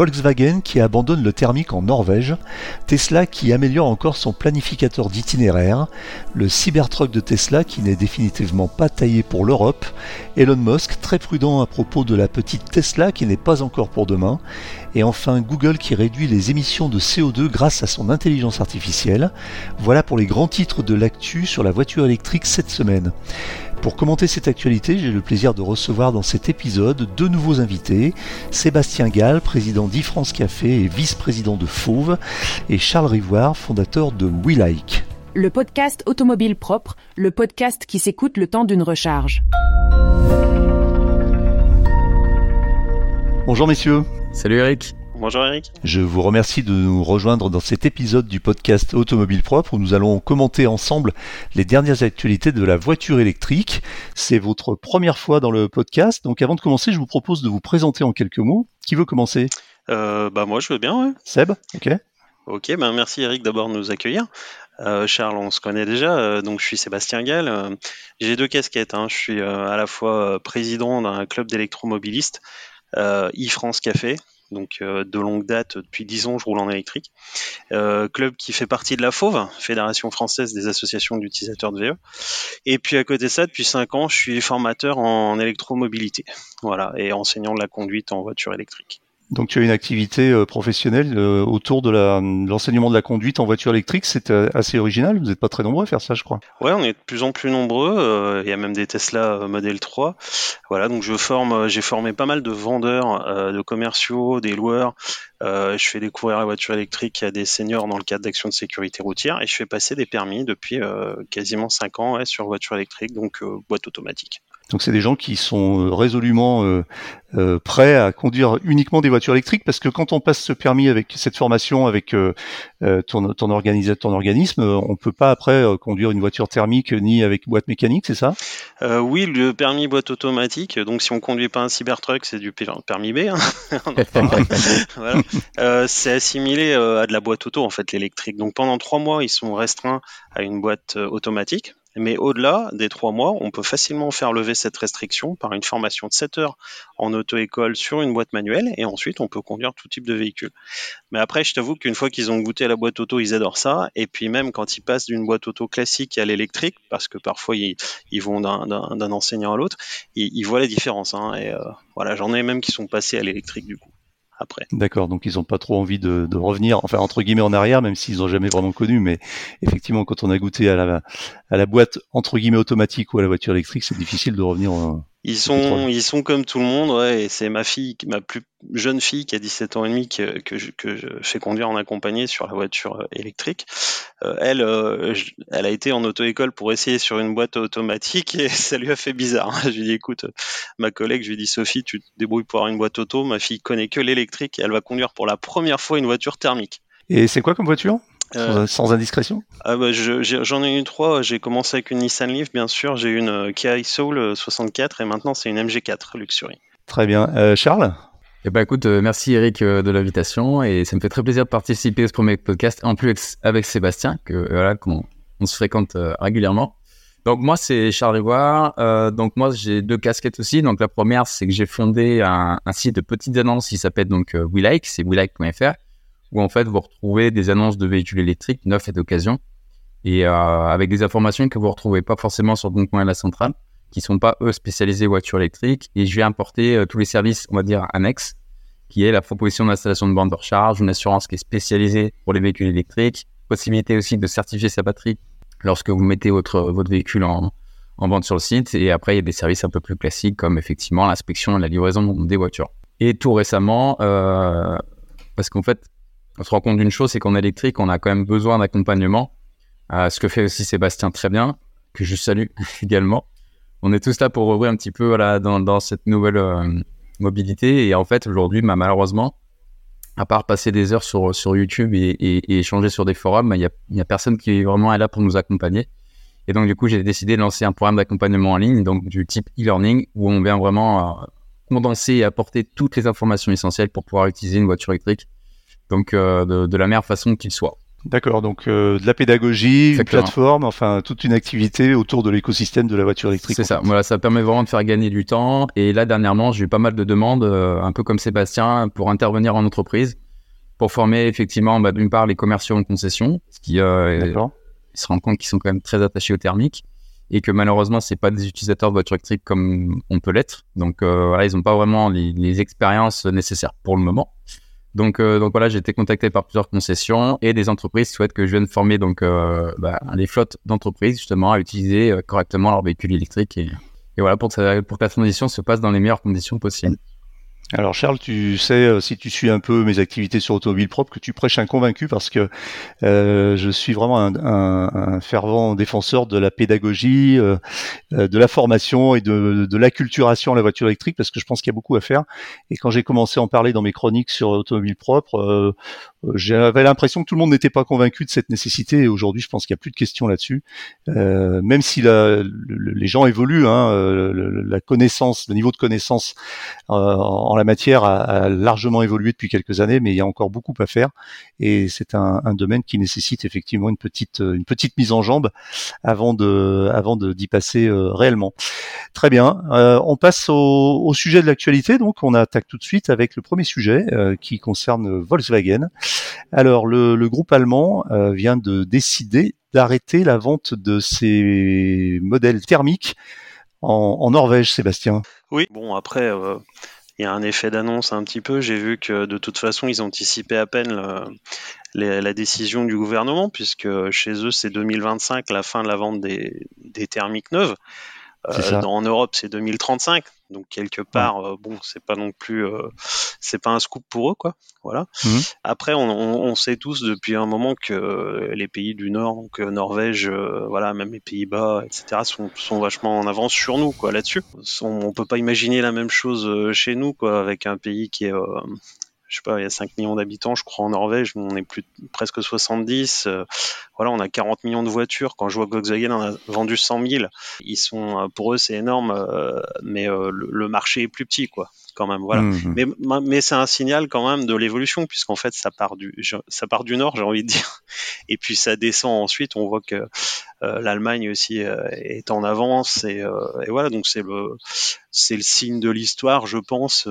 Volkswagen qui abandonne le thermique en Norvège, Tesla qui améliore encore son planificateur d'itinéraire, le Cybertruck de Tesla qui n'est définitivement pas taillé pour l'Europe, Elon Musk très prudent à propos de la petite Tesla qui n'est pas encore pour demain, et enfin Google qui réduit les émissions de CO2 grâce à son intelligence artificielle. Voilà pour les grands titres de l'actu sur la voiture électrique cette semaine. Pour commenter cette actualité, j'ai le plaisir de recevoir dans cet épisode deux nouveaux invités, Sébastien Gall, président d'e-France Café et vice-président de Fauve, et Charles Rivoire, fondateur de WeLike. Le podcast Automobile Propre, le podcast qui s'écoute le temps d'une recharge. Bonjour messieurs. Salut Eric. Bonjour Eric. Je vous remercie de nous rejoindre dans cet épisode du podcast Automobile Propre où nous allons commenter ensemble les dernières actualités de la voiture électrique. C'est votre première fois dans le podcast, donc avant de commencer, je vous propose de vous présenter en quelques mots. Qui veut commencer? Euh, Bah moi je veux bien, ouais. Seb, ok. Ok, ben merci Eric d'abord de nous accueillir. Euh, Charles, on se connaît déjà, euh, donc je suis Sébastien Gall. Euh, j'ai deux casquettes, hein. je suis à la fois président d'un club d'électromobilistes, e-France Café, donc euh, de longue date, depuis 10 ans, je roule en électrique. Euh, club qui fait partie de la FAUVE, Fédération française des associations d'utilisateurs de VE. Et puis à côté de ça, depuis 5 ans, je suis formateur en électromobilité, voilà, et enseignant de la conduite en voiture électrique. Donc tu as une activité euh, professionnelle euh, autour de l'enseignement de la conduite en voiture électrique, c'est euh, assez original, vous n'êtes pas très nombreux à faire ça je crois. Ouais, on est de plus en plus nombreux, il y a même des Tesla Model 3. Voilà, donc je forme, j'ai formé pas mal de vendeurs, de commerciaux, des loueurs, je fais découvrir la voiture électrique à des seniors dans le cadre d'actions de sécurité routière et je fais passer des permis depuis quasiment 5 ans sur voiture électrique, donc boîte automatique. Donc c'est des gens qui sont euh, résolument euh, euh, prêts à conduire uniquement des voitures électriques parce que quand on passe ce permis avec cette formation avec ton, ton, organisateur, ton organisme, on peut pas après conduire une voiture thermique ni avec boîte mécanique, c'est ça? Oui, le permis boîte automatique. Donc si on conduit pas un Cybertruck, c'est du permis B. Hein. voilà. c'est assimilé à de la boîte auto en fait l'électrique. Donc pendant trois mois, ils sont restreints à une boîte automatique mais au-delà des trois mois, on peut facilement faire lever cette restriction par une formation de 7 heures en auto-école sur une boîte manuelle et ensuite on peut conduire tout type de véhicule. Mais après, je t'avoue qu'une fois qu'ils ont goûté la boîte auto, ils adorent ça. Et puis même quand ils passent d'une boîte auto classique à l'électrique, parce que parfois ils, vont d'un enseignant à l'autre, ils, voient la différence. Hein. et euh, voilà, j'en ai même qui sont passés à l'électrique du coup. D'accord, donc ils n'ont pas trop envie de, revenir, enfin entre guillemets en arrière, même s'ils n'ont jamais vraiment connu, mais effectivement quand on a goûté à la, à la boîte entre guillemets automatique ou à la voiture électrique, c'est difficile de revenir. En, ils sont, ils sont comme tout le monde, ouais, et c'est ma fille, ma plus jeune fille qui a 17 ans et demi que, que, je, que je fais conduire en accompagné sur la voiture euh, électrique. Euh, elle, euh, elle a été en auto-école pour essayer sur une boîte automatique et ça lui a fait bizarre. Je lui ai dit, écoute, ma collègue, je lui ai dit, Sophie, tu te débrouilles pour avoir une boîte auto. Ma fille connaît que l'électrique elle va conduire pour la première fois une voiture thermique. Et c'est quoi comme voiture? Euh, sans, indiscrétion ah bah, J'en ai eu trois. J'ai commencé avec une Nissan Leaf, bien sûr. J'ai eu une euh, Kia Soul 64 euh, et maintenant c'est une MG4 Luxury. Très bien. Charles eh ben écoute, merci Eric de l'invitation et ça me fait très plaisir de participer à ce premier podcast en plus avec Sébastien que voilà qu'on on se fréquente régulièrement. Donc moi c'est Charles Rivoire. donc moi j'ai deux casquettes aussi. Donc la première c'est que j'ai fondé un, un, site de petites annonces qui s'appelle donc WeLike, c'est welike.fr où en fait vous retrouvez des annonces de véhicules électriques neufs et d'occasion, et euh, avec des informations que vous retrouvez pas forcément sur Bon Coin et la centrale, qui sont pas eux spécialisés voitures électriques. Et je vais importer euh, tous les services, on va dire annexes, qui est la proposition d'installation de bornes de recharge, une assurance qui est spécialisée pour les véhicules électriques, possibilité aussi de certifier sa batterie lorsque vous mettez votre, votre véhicule en, en vente sur le site. Et après, il y a des services un peu plus classiques comme effectivement l'inspection et la livraison des voitures. Et tout récemment, euh, parce qu'en fait, on se rend compte d'une chose, c'est qu'en électrique, on a quand même besoin d'accompagnement. Euh, ce que fait aussi Sébastien très bien, que je salue également. On est tous là pour ouvrir un petit peu dans, cette nouvelle euh, mobilité. Et en fait, aujourd'hui, bah, malheureusement, à part passer des heures sur, YouTube et, échanger sur des forums, il n'y a, a, personne qui est vraiment là pour nous accompagner. Et donc, du coup, j'ai décidé de lancer un programme d'accompagnement en ligne, donc du type e-learning, où on vient vraiment euh, condenser et apporter toutes les informations essentielles pour pouvoir utiliser une voiture électrique donc euh, de, la meilleure façon qu'il soit. D'accord, donc euh, de la pédagogie, une plateforme, enfin toute une activité autour de l'écosystème de la voiture électrique. C'est ça. Voilà, ça permet vraiment de faire gagner du temps. Et là, dernièrement, j'ai eu pas mal de demandes, euh, un peu comme Sébastien, pour intervenir en entreprise, pour former effectivement, bah, d'une part, les commerciaux en concession, ce qui D'accord. ils se rendent compte qu'ils sont quand même très attachés au thermique et que malheureusement, c'est pas des utilisateurs de voitures électriques comme on peut l'être. Donc euh, voilà, ils n'ont pas vraiment les, les expériences nécessaires pour le moment. Donc, euh, donc voilà, j'ai été contacté par plusieurs concessions et des entreprises souhaitent que je vienne former donc euh, bah, les flottes d'entreprises justement à utiliser euh, correctement leurs véhicules électriques et, et voilà pour que, ça- pour que la transition se passe dans les meilleures conditions possibles. Alors Charles, tu sais, euh, si tu suis un peu mes activités sur Automobile Propre, que tu prêches un convaincu parce que euh, je suis vraiment un, un- un fervent défenseur de la pédagogie, euh, euh, de la formation et de, de l'acculturation à la voiture électrique parce que je pense qu'il y a beaucoup à faire. Et quand j'ai commencé à en parler dans mes chroniques sur Automobile Propre, euh, j'avais l'impression que tout le monde n'était pas convaincu de cette nécessité et aujourd'hui je pense qu'il n'y a plus de questions là-dessus. Euh, même si la- le- les gens évoluent, hein, euh, le- la connaissance, le niveau de connaissance euh, en la matière a, largement évolué depuis quelques années, mais il y a encore beaucoup à faire et c'est un, un domaine qui nécessite effectivement une petite une petite mise en jambe avant de avant d'y passer euh, réellement. Très bien, Euh, on passe au, au sujet de l'actualité. Donc on attaque tout de suite avec le premier sujet euh, qui concerne Volkswagen. Alors le, le groupe allemand euh, vient de décider d'arrêter la vente de ses modèles thermiques en, en Norvège, Sébastien. Oui, bon, après, euh, il y a un effet d'annonce un petit peu. J'ai vu que de toute façon, ils anticipaient à peine le- les- la décision du gouvernement, puisque chez eux, c'est 2025, la fin de la vente des, des thermiques neuves. Euh, dans- en Europe, c'est 2035. Donc, quelque part, euh, bon, c'est pas non plus, euh, c'est pas un scoop pour eux, quoi. Voilà. Mhm. Après, on, on- on sait tous depuis un moment que les pays du Nord, donc euh, Norvège, euh, voilà, même les Pays-Bas, etc., sont, sont vachement en avance sur nous, quoi, là-dessus. On, on peut pas imaginer la même chose euh, chez nous, quoi, avec un pays qui est, euh, je sais pas, il y a 5 millions d'habitants, je crois, en Norvège, on est plus presque 70. euh, voilà, on a 40 millions de voitures. Quand je vois que Volkswagen en a vendu 100 000, ils sont, euh, pour eux, c'est énorme, euh, mais euh, le, le marché est plus petit, quoi, quand même. Voilà. Mhm. Mais, mais c'est un signal quand même de l'évolution, puisqu'en fait, ça part du, ça part du nord, j'ai envie de dire, et puis ça descend ensuite. On voit que l'Allemagne aussi est en avance, et, et voilà, donc c'est le, c'est le signe de l'histoire, je pense.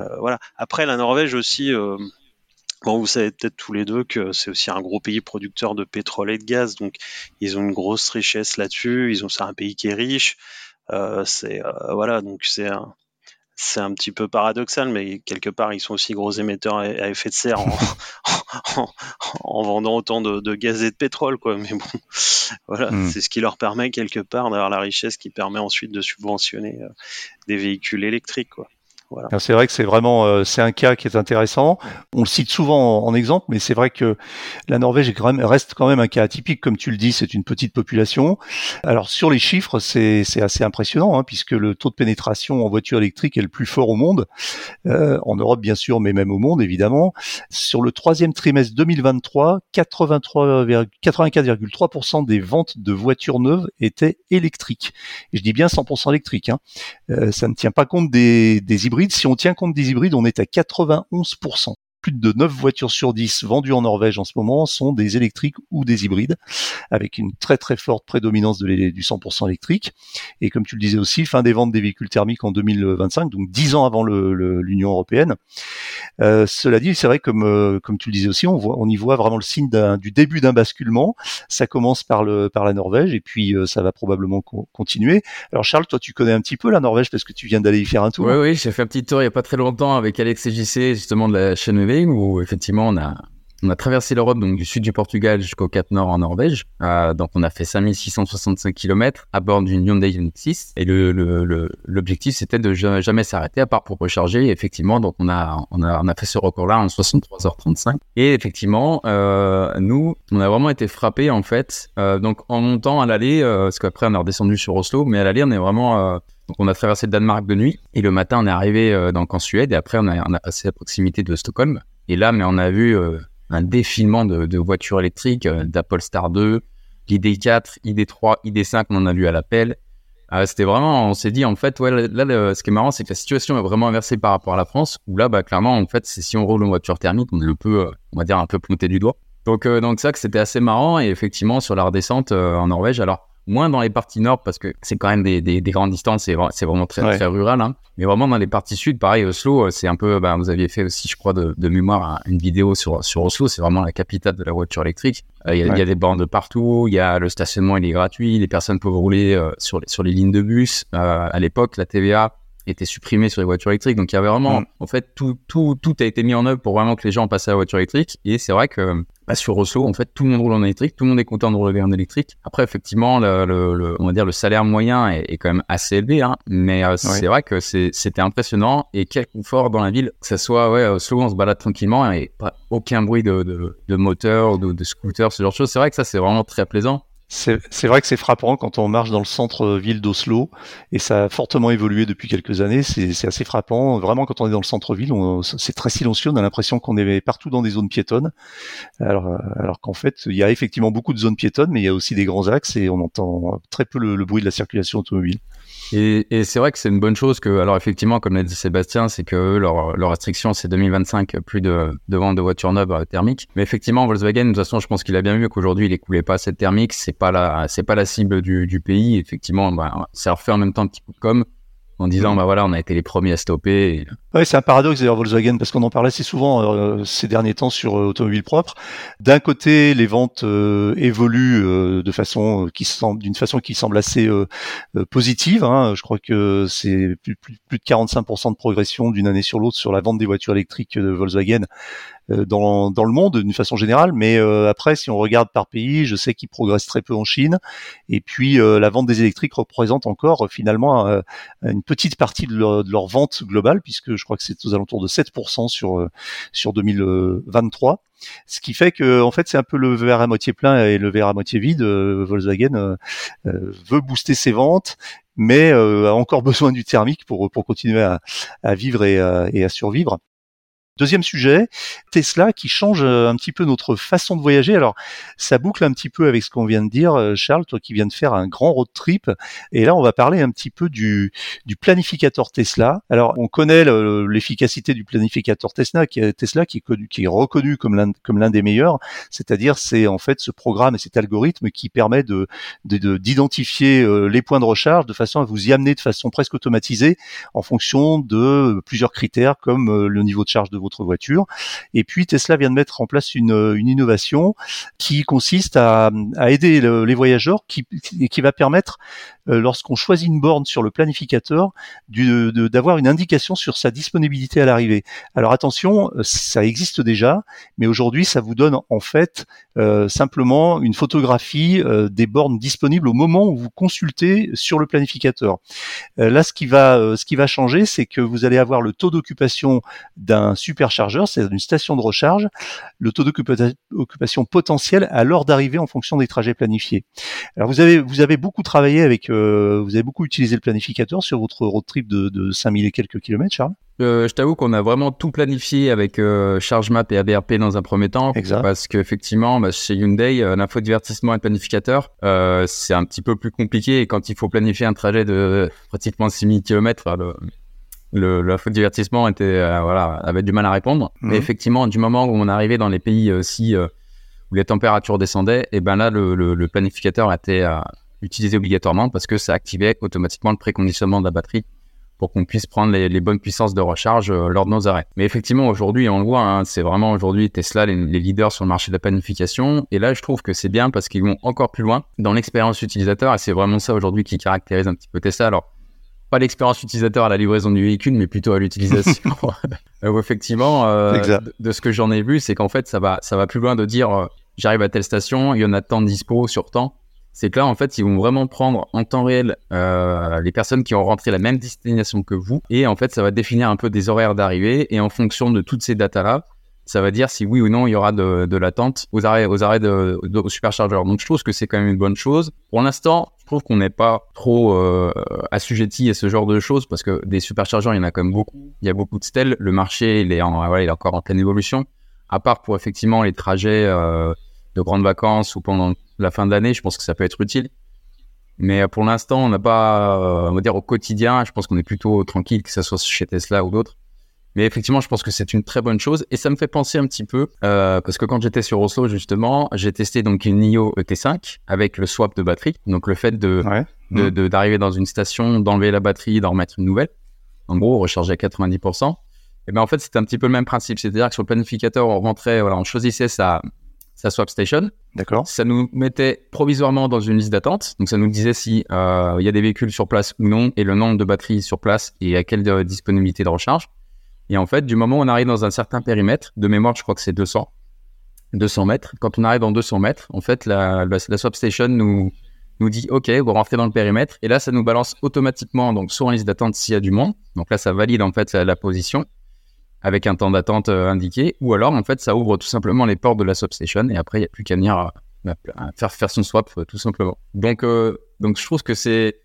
Euh, voilà. Après, la Norvège aussi. euh, Bon, vous savez peut-être tous les deux que c'est aussi un gros pays producteur de pétrole et de gaz, donc ils ont une grosse richesse là-dessus. Ils ont, c'est un pays qui est riche. Euh, c'est euh, voilà, donc c'est un, c'est un petit peu paradoxal, mais quelque part ils sont aussi gros émetteurs à, effet de serre en, en, en vendant autant de, de gaz et de pétrole, quoi. Mais bon, voilà, Mm. c'est ce qui leur permet quelque part d'avoir la richesse qui permet ensuite de subventionner euh, des véhicules électriques, quoi. C'est vrai que c'est vraiment euh, c'est un cas qui est intéressant. On le cite souvent en, exemple, mais c'est vrai que la Norvège reste quand même un cas atypique, comme tu le dis, c'est une petite population. Alors sur les chiffres, c'est assez impressionnant, hein, puisque le taux de pénétration en voiture électrique est le plus fort au monde, euh, en Europe bien sûr, mais même au monde évidemment. Sur le troisième trimestre 2023, 83, 84,3% des ventes de voitures neuves étaient électriques. Je dis bien 100% électriques. Hein. Euh, ça ne tient pas compte des hybrides. Si on tient compte des hybrides, on est à 91%. Plus de 9 voitures sur 10 vendues en Norvège en ce moment sont des électriques ou des hybrides, avec une très très forte prédominance du 100% électrique. Et comme tu le disais aussi, fin des ventes des véhicules thermiques en 2025, donc 10 ans avant l'Union européenne. Euh, cela dit, c'est vrai comme euh, comme tu le disais aussi, on voit, on y voit vraiment le signe du début d'un basculement. Ça commence par le par la Norvège et puis euh, ça va probablement co- continuer. Alors Charles, toi tu connais un petit peu la Norvège parce que tu viens d'aller y faire un tour. Oui, oui, j'ai fait un petit tour il y a pas très longtemps avec Alex et JC, justement de la chaîne Où effectivement on a, on a traversé l'Europe, donc du sud du Portugal jusqu'au Cap Nord en Norvège. Euh, donc on a fait 5665 km à bord d'une Hyundai Ioniq 6. Et l'objectif c'était de ja- jamais s'arrêter à part pour recharger. Et effectivement, donc on a, on a, fait ce record-là en 63h35. Et effectivement, euh, nous, on a vraiment été frappés en fait. Euh, donc en montant à l'aller, parce qu'après on est redescendu sur Oslo, mais à l'aller on est vraiment... donc on a traversé le Danemark de nuit et le matin on est arrivé euh, donc en Suède et après on a, on passé à proximité de Stockholm. Et là, mais on a vu euh, un défilement de, voitures électriques, euh, d'Apple Star 2, l'ID4, ID3, ID5, on en a vu à l'appel. Euh, C'était vraiment, on s'est dit en fait, ouais, là, le- ce qui est marrant, c'est que la situation est vraiment inversée par rapport à la France, où là, bah, clairement, en fait, c'est si on roule en voiture thermique, on est un peu, euh, on va dire un peu pointé du doigt. Donc, donc ça c'était assez marrant et effectivement sur la redescente en Norvège, alors moins dans les parties nord parce que c'est quand même des, des, des grandes distances, c'est c'est vraiment très, Ouais. très rural, hein. mais vraiment dans les parties sud, pareil Oslo, euh, c'est un peu, ben, vous aviez fait aussi, je crois, de, de mémoire un- une vidéo sur sur Oslo, c'est vraiment la capitale de la voiture électrique. Euh, Il y, a- y des bornes de partout, il y a le stationnement, il est gratuit, les personnes peuvent rouler euh, sur les, sur les lignes de bus. Euh, à l'époque, la TVA était supprimée sur les voitures électriques, donc il y avait vraiment, Mm. en fait, tout, tout, tout a été mis en œuvre pour vraiment que les gens passent à la voiture électrique. Et c'est vrai que bah, sur Oslo, en fait, tout le monde roule en électrique, tout le monde est content de rouler en électrique. Après, effectivement, le, le- le- on va dire le salaire moyen est, est quand même assez élevé, hein, mais euh, c'est vrai que c'était impressionnant et quel confort dans la ville, que ce soit ouais, Oslo, on se balade tranquillement et pas aucun bruit de, de, de moteur, de, de scooter, ce genre de choses. C'est vrai que ça, c'est vraiment très plaisant. C'est vrai que c'est frappant quand on marche dans le centre-ville d'Oslo, et ça a fortement évolué depuis quelques années. C'est assez frappant. Vraiment, quand on est dans le centre-ville, c'est très silencieux. On a l'impression qu'on est partout dans des zones piétonnes, alors, euh, alors qu'en fait, il y a effectivement beaucoup de zones piétonnes, mais il y a aussi des grands axes, et on entend très peu le bruit de la circulation automobile. Et, et c'est vrai que c'est une bonne chose que, alors effectivement, comme l'a dit Sébastien, c'est que leur, leur restriction, c'est 2025, plus de, de vente de voitures neuves euh, thermiques. Mais effectivement, Volkswagen, de toute façon, je pense qu'il a bien vu qu'aujourd'hui, il écoulait pas assez de thermiques. C'est pas la, c'est pas la cible du, pays. Effectivement, bah, ça leur fait en même temps un petit coup de en disant, bah voilà, on a été les premiers à stopper. Et, Ouais, c'est un paradoxe d'ailleurs Volkswagen parce qu'on en parlait assez souvent euh, ces derniers temps sur euh, automobile propre. D'un côté, les ventes euh, évoluent euh, de façon euh, qui semble d'une façon qui semble assez euh, euh, positive. hein. Je crois que c'est plus, de 45% de progression d'une année sur l'autre sur la vente des voitures électriques de Volkswagen euh, dans, dans le monde d'une façon générale. Mais euh, après, si on regarde par pays, je sais qu'ils progressent très peu en Chine. Et puis euh, la vente des électriques représente encore euh, finalement euh, une petite partie de leur, de leur vente globale, puisque je crois que c'est aux alentours de 7% sur euh, sur 2023. Ce qui fait que en fait c'est un peu le verre à moitié plein et le verre à moitié vide. Euh, Volkswagen euh, euh, veut booster ses ventes, mais euh, a encore besoin du thermique pour pour continuer à, à vivre et à, et à survivre. Deuxième sujet, Tesla qui change euh, un petit peu notre façon de voyager. Alors, ça boucle un petit peu avec ce qu'on vient de dire, euh, Charles, toi qui viens de faire un grand road trip. Et là, on va parler un petit peu du, du planificateur Tesla. Alors, on connaît le- l'efficacité du planificateur Tesla, qui est, Tesla, qui est, connu, qui est reconnu comme l'un des meilleurs. C'est-à-dire, c'est en fait ce programme et cet algorithme qui permet de de- de- d'identifier euh, les points de recharge de façon à vous y amener de façon presque automatisée en fonction de plusieurs critères comme le niveau de charge de votre voiture. Et puis Tesla vient de mettre en place une, innovation qui consiste à, aider le- les voyageurs, qui, va permettre, lorsqu'on choisit une borne sur le planificateur, d'avoir une indication sur sa disponibilité à l'arrivée. Alors attention, euh, ça existe déjà, mais aujourd'hui ça vous donne en fait euh, simplement une photographie euh, des bornes disponibles au moment où vous consultez sur le planificateur. Euh, là, ce qui va, euh, changer, c'est que vous allez avoir le taux d'occupation d'un superchargeur, c'est-à-dire d'une station de recharge, le taux d'occupation potentiel à l'heure d'arrivée en fonction des trajets planifiés. Alors vous avez beaucoup travaillé avec, euh, vous avez beaucoup utilisé le planificateur sur votre road trip de, de 5000 et quelques kilomètres, Charles? Euh, je t'avoue qu'on a vraiment tout planifié avec euh, ChargeMap et ABRP dans un premier temps. Exact. Parce qu'effectivement, bah, chez Hyundai, euh, l'infodivertissement et le planificateur, euh, c'est un petit peu plus compliqué. Et quand il faut planifier un trajet de pratiquement 6000 km, le, le, l'infodivertissement était, euh, voilà, avait du mal à répondre. Mhm. Mais effectivement, du moment où on arrivait dans les pays euh, si, euh, où les températures descendaient, et ben là, le, le, le planificateur était euh, utilisé obligatoirement parce que ça activait automatiquement le préconditionnement de la batterie pour qu'on puisse prendre les, les bonnes puissances de recharge euh, lors de nos arrêts. Mais effectivement, aujourd'hui, on le voit, hein, c'est vraiment aujourd'hui Tesla les, les leaders sur le marché de la planification. Et là, je trouve que c'est bien parce qu'ils vont encore plus loin dans l'expérience utilisateur. Et c'est vraiment ça aujourd'hui qui caractérise un petit peu Tesla. Alors, pas l'expérience utilisateur à la livraison du véhicule, mais plutôt à l'utilisation. Euh, effectivement, euh, de, de ce que j'en ai vu, c'est qu'en fait, ça va, ça va plus loin de dire euh, j'arrive à telle station, il y en a tant de dispo sur temps. C'est que là, en fait, ils vont vraiment prendre en temps réel euh, les personnes qui ont rentré la même destination que vous. Et en fait, ça va définir un peu des horaires d'arrivée. Et en fonction de toutes ces datas-là, ça va dire si oui ou non il y aura de, l'attente aux arrêts, aux arrêts de, superchargeurs. Donc je trouve que c'est quand même une bonne chose. Pour l'instant, je trouve qu'on n'est pas trop euh, assujetti à ce genre de choses parce que des superchargeurs, il y en a quand même beaucoup. Il y a beaucoup de stèles. Le marché, il est encore en pleine évolution. À part pour effectivement les trajets euh, de grandes vacances ou pendant la fin de l'année, je pense que ça peut être utile. Mais euh, pour l'instant, on n'a pas, euh, on va dire au quotidien, je pense qu'on est plutôt tranquille, que ce soit chez Tesla ou d'autres. Mais effectivement, je pense que c'est une très bonne chose et ça me fait penser un petit peu euh, parce que quand j'étais sur Oslo justement, j'ai testé donc une NIO ET5 avec le swap de batterie, donc le fait de Mmh. de- d'arriver dans une station, d'enlever la batterie, d'en remettre une nouvelle. En gros, recharger à 90%. Et ben en fait, c'était un petit peu le même principe, c'est-à-dire que sur le planificateur, on rentrait, voilà, on choisissait sa sa swap station. D'accord. Ça nous mettait provisoirement dans une liste d'attente. Donc, ça nous disait si euh, il y a des véhicules sur place ou non, et le nombre de batteries sur place et à quelle euh, disponibilité de recharge. Et en fait, du moment où on arrive dans un certain périmètre, de mémoire, je crois que c'est 200, 200 mètres. Quand on arrive dans 200 mètres, en fait, la, la, la swap station nous nous dit OK, vous rentrez dans le périmètre. Et là, ça nous balance automatiquement donc soit en liste d'attente s'il y a du monde. Donc là, ça valide en fait la, la position avec un temps d'attente euh, indiqué, ou alors en fait ça ouvre tout simplement les portes de la substation et après il n'y a plus qu'à venir faire, faire son swap euh, tout simplement. Donc, euh, donc je trouve que c'est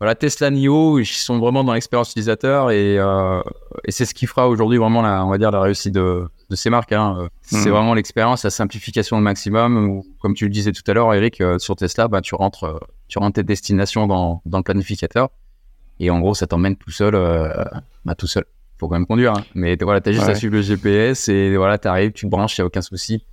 voilà Tesla Nio, ils sont vraiment dans l'expérience utilisateur et, euh, et c'est ce qui fera aujourd'hui vraiment la, on va dire la réussite de, de ces marques. Hein. C'est Mhm. vraiment l'expérience, la simplification au maximum. Où, comme tu le disais tout à l'heure, Eric, euh, sur Tesla, bah, tu rentres, tu rentres tes destinations dans, dans le planificateur et en gros ça t'emmène tout seul, bah, tout seul faut quand même conduire. hein. Mais voilà, t'as juste Ouais. à suivre le GPS et voilà, t'arrives, tu te branches, il n'y a aucun souci.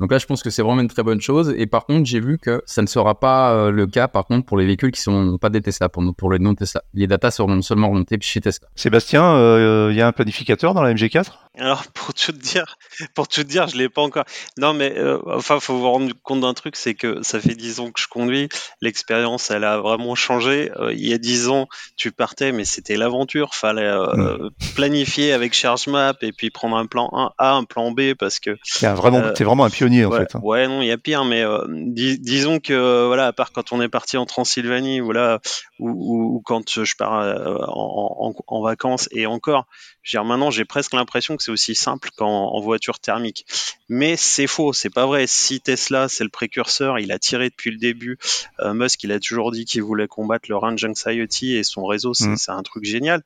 Donc là, je pense que c'est vraiment une très bonne chose. Et par contre, j'ai vu que ça ne sera pas euh, le cas, par contre, pour les véhicules qui sont pas des Tesla, pour, pour les non-Tesla. Les datas seront seulement remontées chez Tesla. Sébastien, euh, il y a un planificateur dans la MG4 Alors pour tout te dire, pour tout te dire, je l'ai pas encore. Non mais euh, enfin, faut vous rendre compte d'un truc, c'est que ça fait dix ans que je conduis. L'expérience, elle a vraiment changé. Euh, il y a dix ans, tu partais, mais c'était l'aventure. Fallait euh, planifier avec ChargeMap et puis prendre un plan 1A, un plan B parce que T'es un vraiment, Euh, t'es vraiment un pionnier en ouais, fait. hein. ouais, non, il y a pire, mais euh, dis- disons que voilà, à part quand on est parti en Transylvanie, voilà, ou, ou, ou quand je pars euh, en, en, en vacances, et encore, je veux dire, maintenant j'ai presque l'impression que c'est aussi simple qu'en en voiture thermique. Mais c'est faux, c'est pas vrai. Si Tesla c'est le précurseur, il a tiré depuis le début. Euh, Musk, il a toujours dit qu'il voulait combattre le range anxiety et son réseau, c'est Mm. c'est un truc génial.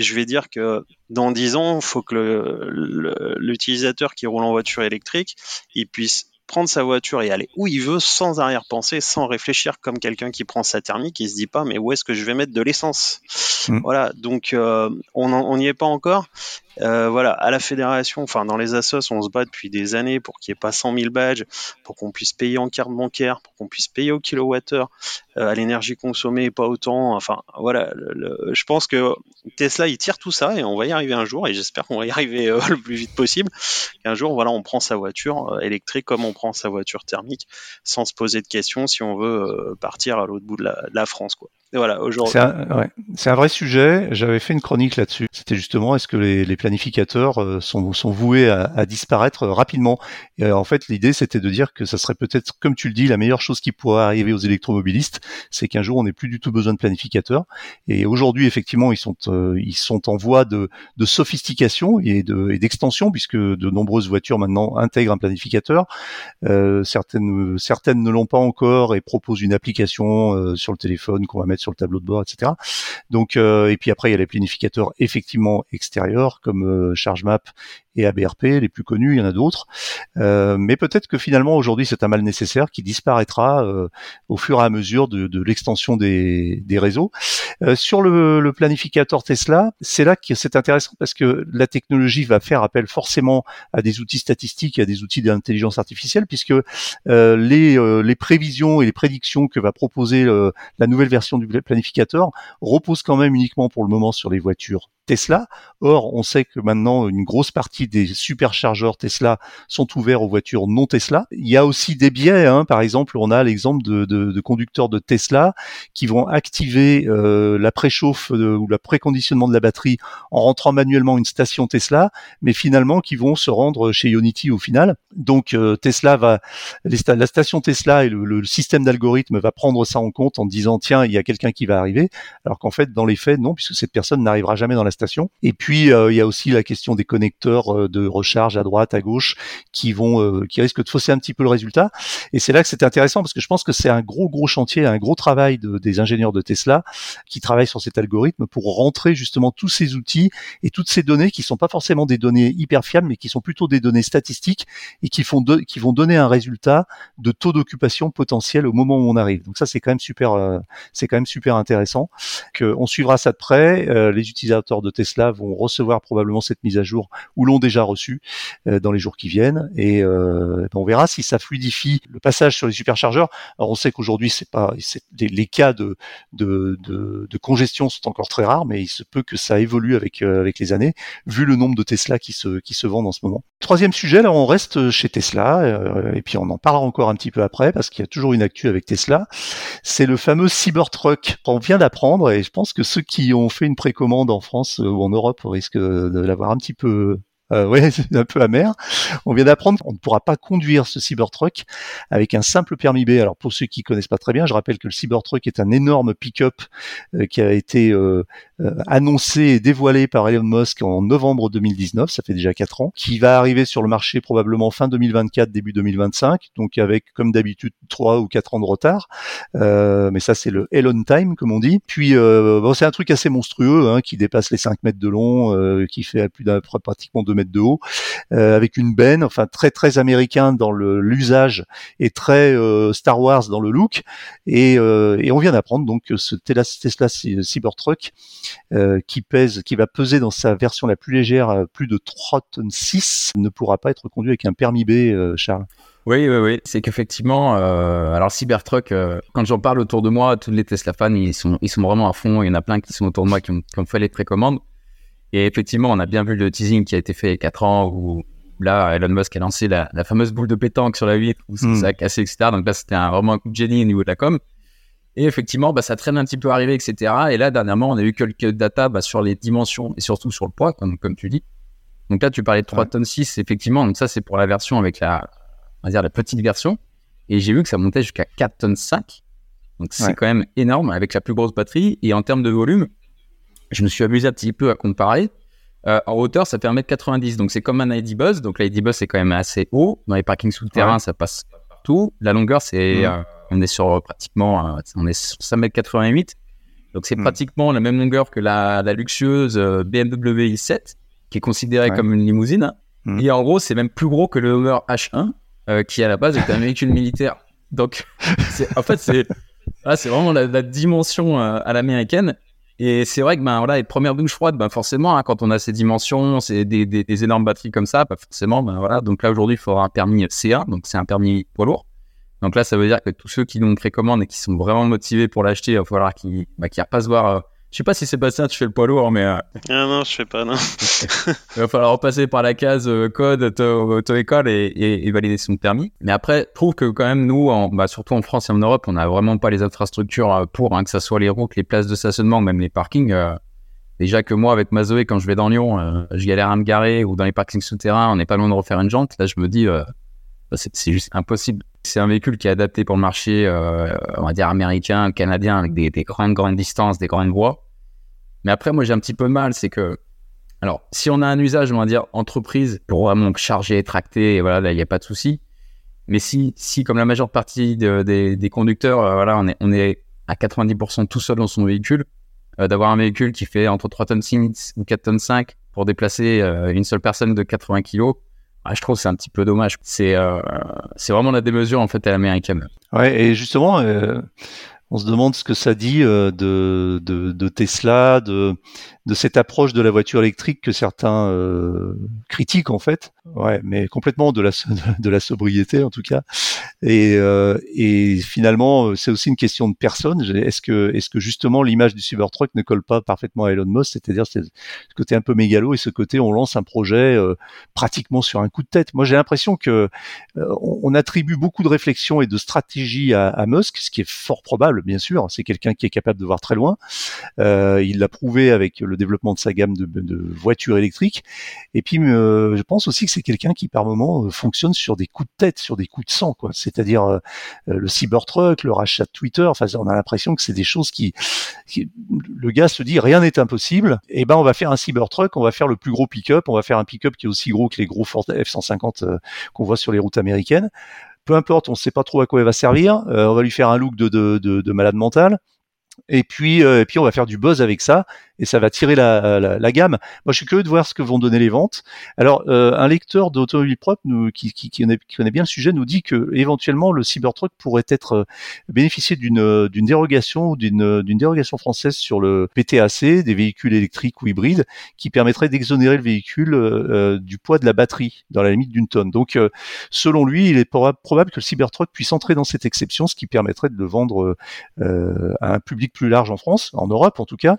Je vais dire que dans 10 ans, il faut que l'utilisateur qui roule en voiture électrique, il puisse prendre sa voiture et aller où il veut sans arrière-pensée, sans réfléchir comme quelqu'un qui prend sa thermique, il se dit pas mais où est-ce que je vais mettre de l'essence? Mm. Voilà, donc euh, on n'y est pas encore. Euh, voilà, à la fédération, enfin dans les assos, on se bat depuis des années pour qu'il n'y ait pas 100 000 badges, pour qu'on puisse payer en carte bancaire, pour qu'on puisse payer au kilowattheure, euh, à l'énergie consommée et pas autant. Enfin voilà, je pense que Tesla il tire tout ça et on va y arriver un jour et j'espère qu'on va y arriver euh, le plus vite possible. Un jour, voilà, on prend sa voiture euh, électrique comme on prend sa voiture thermique, sans se poser de questions si on veut euh, partir à l'autre bout de la, de la France, quoi. Voilà, aujourd'hui. C'est un, vrai sujet. J'avais fait une chronique là-dessus. C'était justement est-ce que les, les planificateurs euh, sont, sont voués à, à disparaître euh, rapidement? Et euh, en fait, l'idée c'était de dire que ça serait peut-être, comme tu le dis, la meilleure chose qui pourrait arriver aux électromobilistes, c'est qu'un jour on n'ait plus du tout besoin de planificateurs. Et aujourd'hui, effectivement, ils sont euh, ils sont en voie de, de sophistication et de et d'extension puisque de nombreuses voitures maintenant intègrent un planificateur. Euh, certaines certaines ne l'ont pas encore et proposent une application euh, sur le téléphone qu'on va mettre sur le tableau de bord, etc. Donc euh, et puis après il y a les planificateurs effectivement extérieurs comme euh, ChargeMap et ABRP, les plus connus, il y en a d'autres. Euh, mais peut-être que finalement aujourd'hui c'est un mal nécessaire qui disparaîtra euh, au fur et à mesure de, de l'extension des, des réseaux. Euh, sur le, le planificateur Tesla, c'est là que c'est intéressant parce que la technologie va faire appel forcément à des outils statistiques, à des outils d'intelligence artificielle, puisque euh, les, euh, les prévisions et les prédictions que va proposer euh, la nouvelle version du planificateur reposent quand même uniquement pour le moment sur les voitures Tesla. Or, on sait que maintenant une grosse partie des superchargeurs Tesla sont ouverts aux voitures non Tesla. Il y a aussi des biais. Hein. Par exemple, on a l'exemple de, de, de, conducteurs de Tesla qui vont activer euh, la préchauffe euh, ou le préconditionnement de la batterie en rentrant manuellement une station Tesla, mais finalement qui vont se rendre chez Ionity au final. Donc euh, Tesla va, la station Tesla et le, le système d'algorithme va prendre ça en compte en disant tiens il y a quelqu'un qui va arriver, alors qu'en fait dans les faits non puisque cette personne n'arrivera jamais dans la station. Et puis euh, il y a aussi la question des connecteurs euh, de recharge à droite, à gauche, qui vont, euh, qui risquent de fausser un petit peu le résultat. Et c'est là que c'est intéressant parce que je pense que c'est un gros gros chantier, un gros travail de, des ingénieurs de Tesla qui travaillent sur cet algorithme pour rentrer justement tous ces outils et toutes ces données qui sont pas forcément des données hyper fiables, mais qui sont plutôt des données statistiques et qui font de, qui vont donner un résultat de taux d'occupation potentiel au moment où on arrive. Donc ça c'est quand même super, euh, c'est quand même super intéressant. Que on suivra ça de près. Euh, les utilisateurs de Tesla vont recevoir probablement cette mise à jour ou l'ont déjà reçue dans les jours qui viennent. Et ben, on verra si ça fluidifie le passage sur les superchargeurs. Alors on sait qu'aujourd'hui c'est pas les, cas de, de, congestion sont encore très rares, mais il se peut que ça évolue avec avec les années, vu le nombre de Tesla qui se qui se vendent en ce moment. Troisième sujet, là on reste chez Tesla et puis on en parlera encore un petit peu après parce qu'il y a toujours une actu avec Tesla. C'est le fameux Cybertruck qu'on vient d'apprendre et je pense que ceux qui ont fait une précommande en France ou en Europe risquent de l'avoir un petit peu euh, ouais, c'est un peu amer. On vient d'apprendre qu'on ne pourra pas conduire ce Cybertruck avec un simple permis B. Alors pour ceux qui connaissent pas très bien, je rappelle que le Cybertruck est un énorme pick-up euh, qui a été euh, euh, annoncé et dévoilé par Elon Musk en novembre 2019, ça fait déjà quatre ans, qui va arriver sur le marché probablement fin 2024, début 2025, donc avec comme d'habitude trois ou quatre ans de retard. mais ça c'est le Elon Time comme on dit. Puis c'est un truc assez monstrueux hein, qui dépasse les 5 mètres de long, qui fait plus d'un pratiquement 2 mètres de haut, euh, avec une benne, enfin très très américain dans l'usage et très euh, Star Wars dans le look. Et, euh, on vient d'apprendre donc ce Tesla, Cybertruck qui pèse, qui va peser dans sa version la plus légère plus de 3 tonnes 6 ne pourra pas être conduit avec un permis B, Charles. Oui, oui, oui. C'est qu'effectivement, euh, alors Cybertruck, quand j'en parle autour de moi, tous les Tesla fans, ils sont, ils sont vraiment à fond. Il y en a plein qui sont autour de moi qui ont, qui ont fait les précommandes. Et effectivement, on a bien vu le teasing qui a été fait il y a 4 ans où là, Elon Musk a lancé la, la fameuse boule de pétanque sur la vitre où hmm. ça a cassé, etc. Donc là, c'était vraiment un coup de génie au niveau de la com. Et effectivement, bah, ça traîne un petit peu arrivé, etc. Et là, dernièrement, on a eu quelques data bah, sur les dimensions et surtout sur le poids, comme, comme tu dis. Donc là, tu parlais de 3 tonnes 6, effectivement. Donc ça, c'est pour la version avec la, on va dire, la petite version. Et j'ai vu que ça montait jusqu'à 4 tonnes 5. Donc c'est quand même énorme avec la plus grosse batterie. Et en termes de volume, je me suis amusé un petit peu à comparer. Euh, en hauteur, ça fait 1m90, donc c'est comme un ID Buzz. Donc l'ID Buzz, c'est quand même assez haut. Dans les parkings souterrains, ça passe partout. La longueur, c'est, euh, on est sur euh, pratiquement, on est sur 5m88. Donc c'est pratiquement la même longueur que la, luxueuse BMW i7, qui est considérée comme une limousine. Et en gros, c'est même plus gros que le Hummer H1, qui à la base est un véhicule militaire. Donc, en fait, c'est, ah, c'est vraiment la, la dimension à l'américaine. Et c'est vrai que ben voilà, les premières douches froides, ben forcément, hein, quand on a ces dimensions, c'est des, énormes batteries comme ça, ben forcément, ben voilà. Donc là aujourd'hui, il faudra un permis C1, donc c'est un permis poids lourd. Donc là, ça veut dire que tous ceux qui l'ont précommande et qui sont vraiment motivés pour l'acheter, il va falloir qu'ils ben, repassent voir euh, je sais pas si Sébastien, tu fais le poids lourd, mais. Euh... Ah non, je fais pas, non. Il va falloir repasser par la case euh, code, auto-école et, et, valider son permis. Mais après, je trouve que quand même, nous, en, bah, surtout en France et en Europe, on n'a vraiment pas les infrastructures euh, pour, hein, que ce soit les routes, les places de stationnement, même les parkings. Euh. déjà que moi, avec ma Zoé, quand je vais dans Lyon, je galère à me garer ou dans les parkings souterrains, on n'est pas loin de refaire une jante. Là, je me dis, bah, c'est juste impossible. C'est un véhicule qui est adapté pour le marché, euh, on va dire américain, canadien, avec des, des, grandes, grandes distances, des grandes voies. Mais après, moi, j'ai un petit peu mal, c'est que, alors, si on a un usage, on va dire entreprise, pour vraiment charger, tracter, et voilà, là, il n'y a pas de souci. Mais si, si, comme la majeure partie des, conducteurs, euh, voilà, on est, on est à 90% tout seul dans son véhicule, euh, d'avoir un véhicule qui fait entre 3 tonnes 6 ou 4 tonnes 5 pour déplacer euh, une seule personne de 80 kilos, ah, je trouve que c'est un petit peu dommage. C'est euh, c'est vraiment la démesure en fait à l'américaine. Ouais, et justement, euh, on se demande ce que ça dit euh, de, de, de, Tesla, de, de cette approche de la voiture électrique que certains critiquent en fait. Ouais, mais complètement de la de la sobriété en tout cas. Et, euh, et finalement, c'est aussi une question de personne. Est-ce que est-ce que justement l'image du Cybertruck ne colle pas parfaitement à Elon Musk, c'est-à-dire ce côté un peu mégalo et ce côté on lance un projet euh, pratiquement sur un coup de tête. Moi, j'ai l'impression que euh, on, attribue beaucoup de réflexion et de stratégie à, à Musk, ce qui est fort probable, bien sûr. C'est quelqu'un qui est capable de voir très loin. Euh, il l'a prouvé avec le développement de sa gamme de, de voitures électriques. Et puis, je pense aussi que c'est quelqu'un qui par moment fonctionne sur des coups de tête, sur des coups de sang, quoi c'est-à-dire euh, euh, le Cybertruck, le rachat de Twitter. Enfin, on a l'impression que c'est des choses qui, le gars se dit rien n'est impossible. Et eh ben, on va faire un Cybertruck, on va faire le plus gros pick-up, on va faire un pick-up qui est aussi gros que les gros Ford F-150 euh, qu'on voit sur les routes américaines. Peu importe, on ne sait pas trop à quoi il va servir. on va lui faire un look de malade mental. Et puis, et puis on va faire du buzz avec ça. Et ça va tirer la, la, gamme. Moi, je suis curieux de voir ce que vont donner les ventes. Alors, euh, un lecteur d'automobile propre nous, qui, qui, qui, connaît, bien le sujet nous dit que éventuellement le Cybertruck pourrait être euh, bénéficier d'une d'une dérogation ou d'une d'une dérogation française sur le PTAC des véhicules électriques ou hybrides qui permettrait d'exonérer le véhicule euh, du poids de la batterie dans la limite d'une tonne. Donc, selon lui, il est probable que le Cybertruck puisse entrer dans cette exception, ce qui permettrait de le vendre à un public plus large en France, en Europe en tout cas.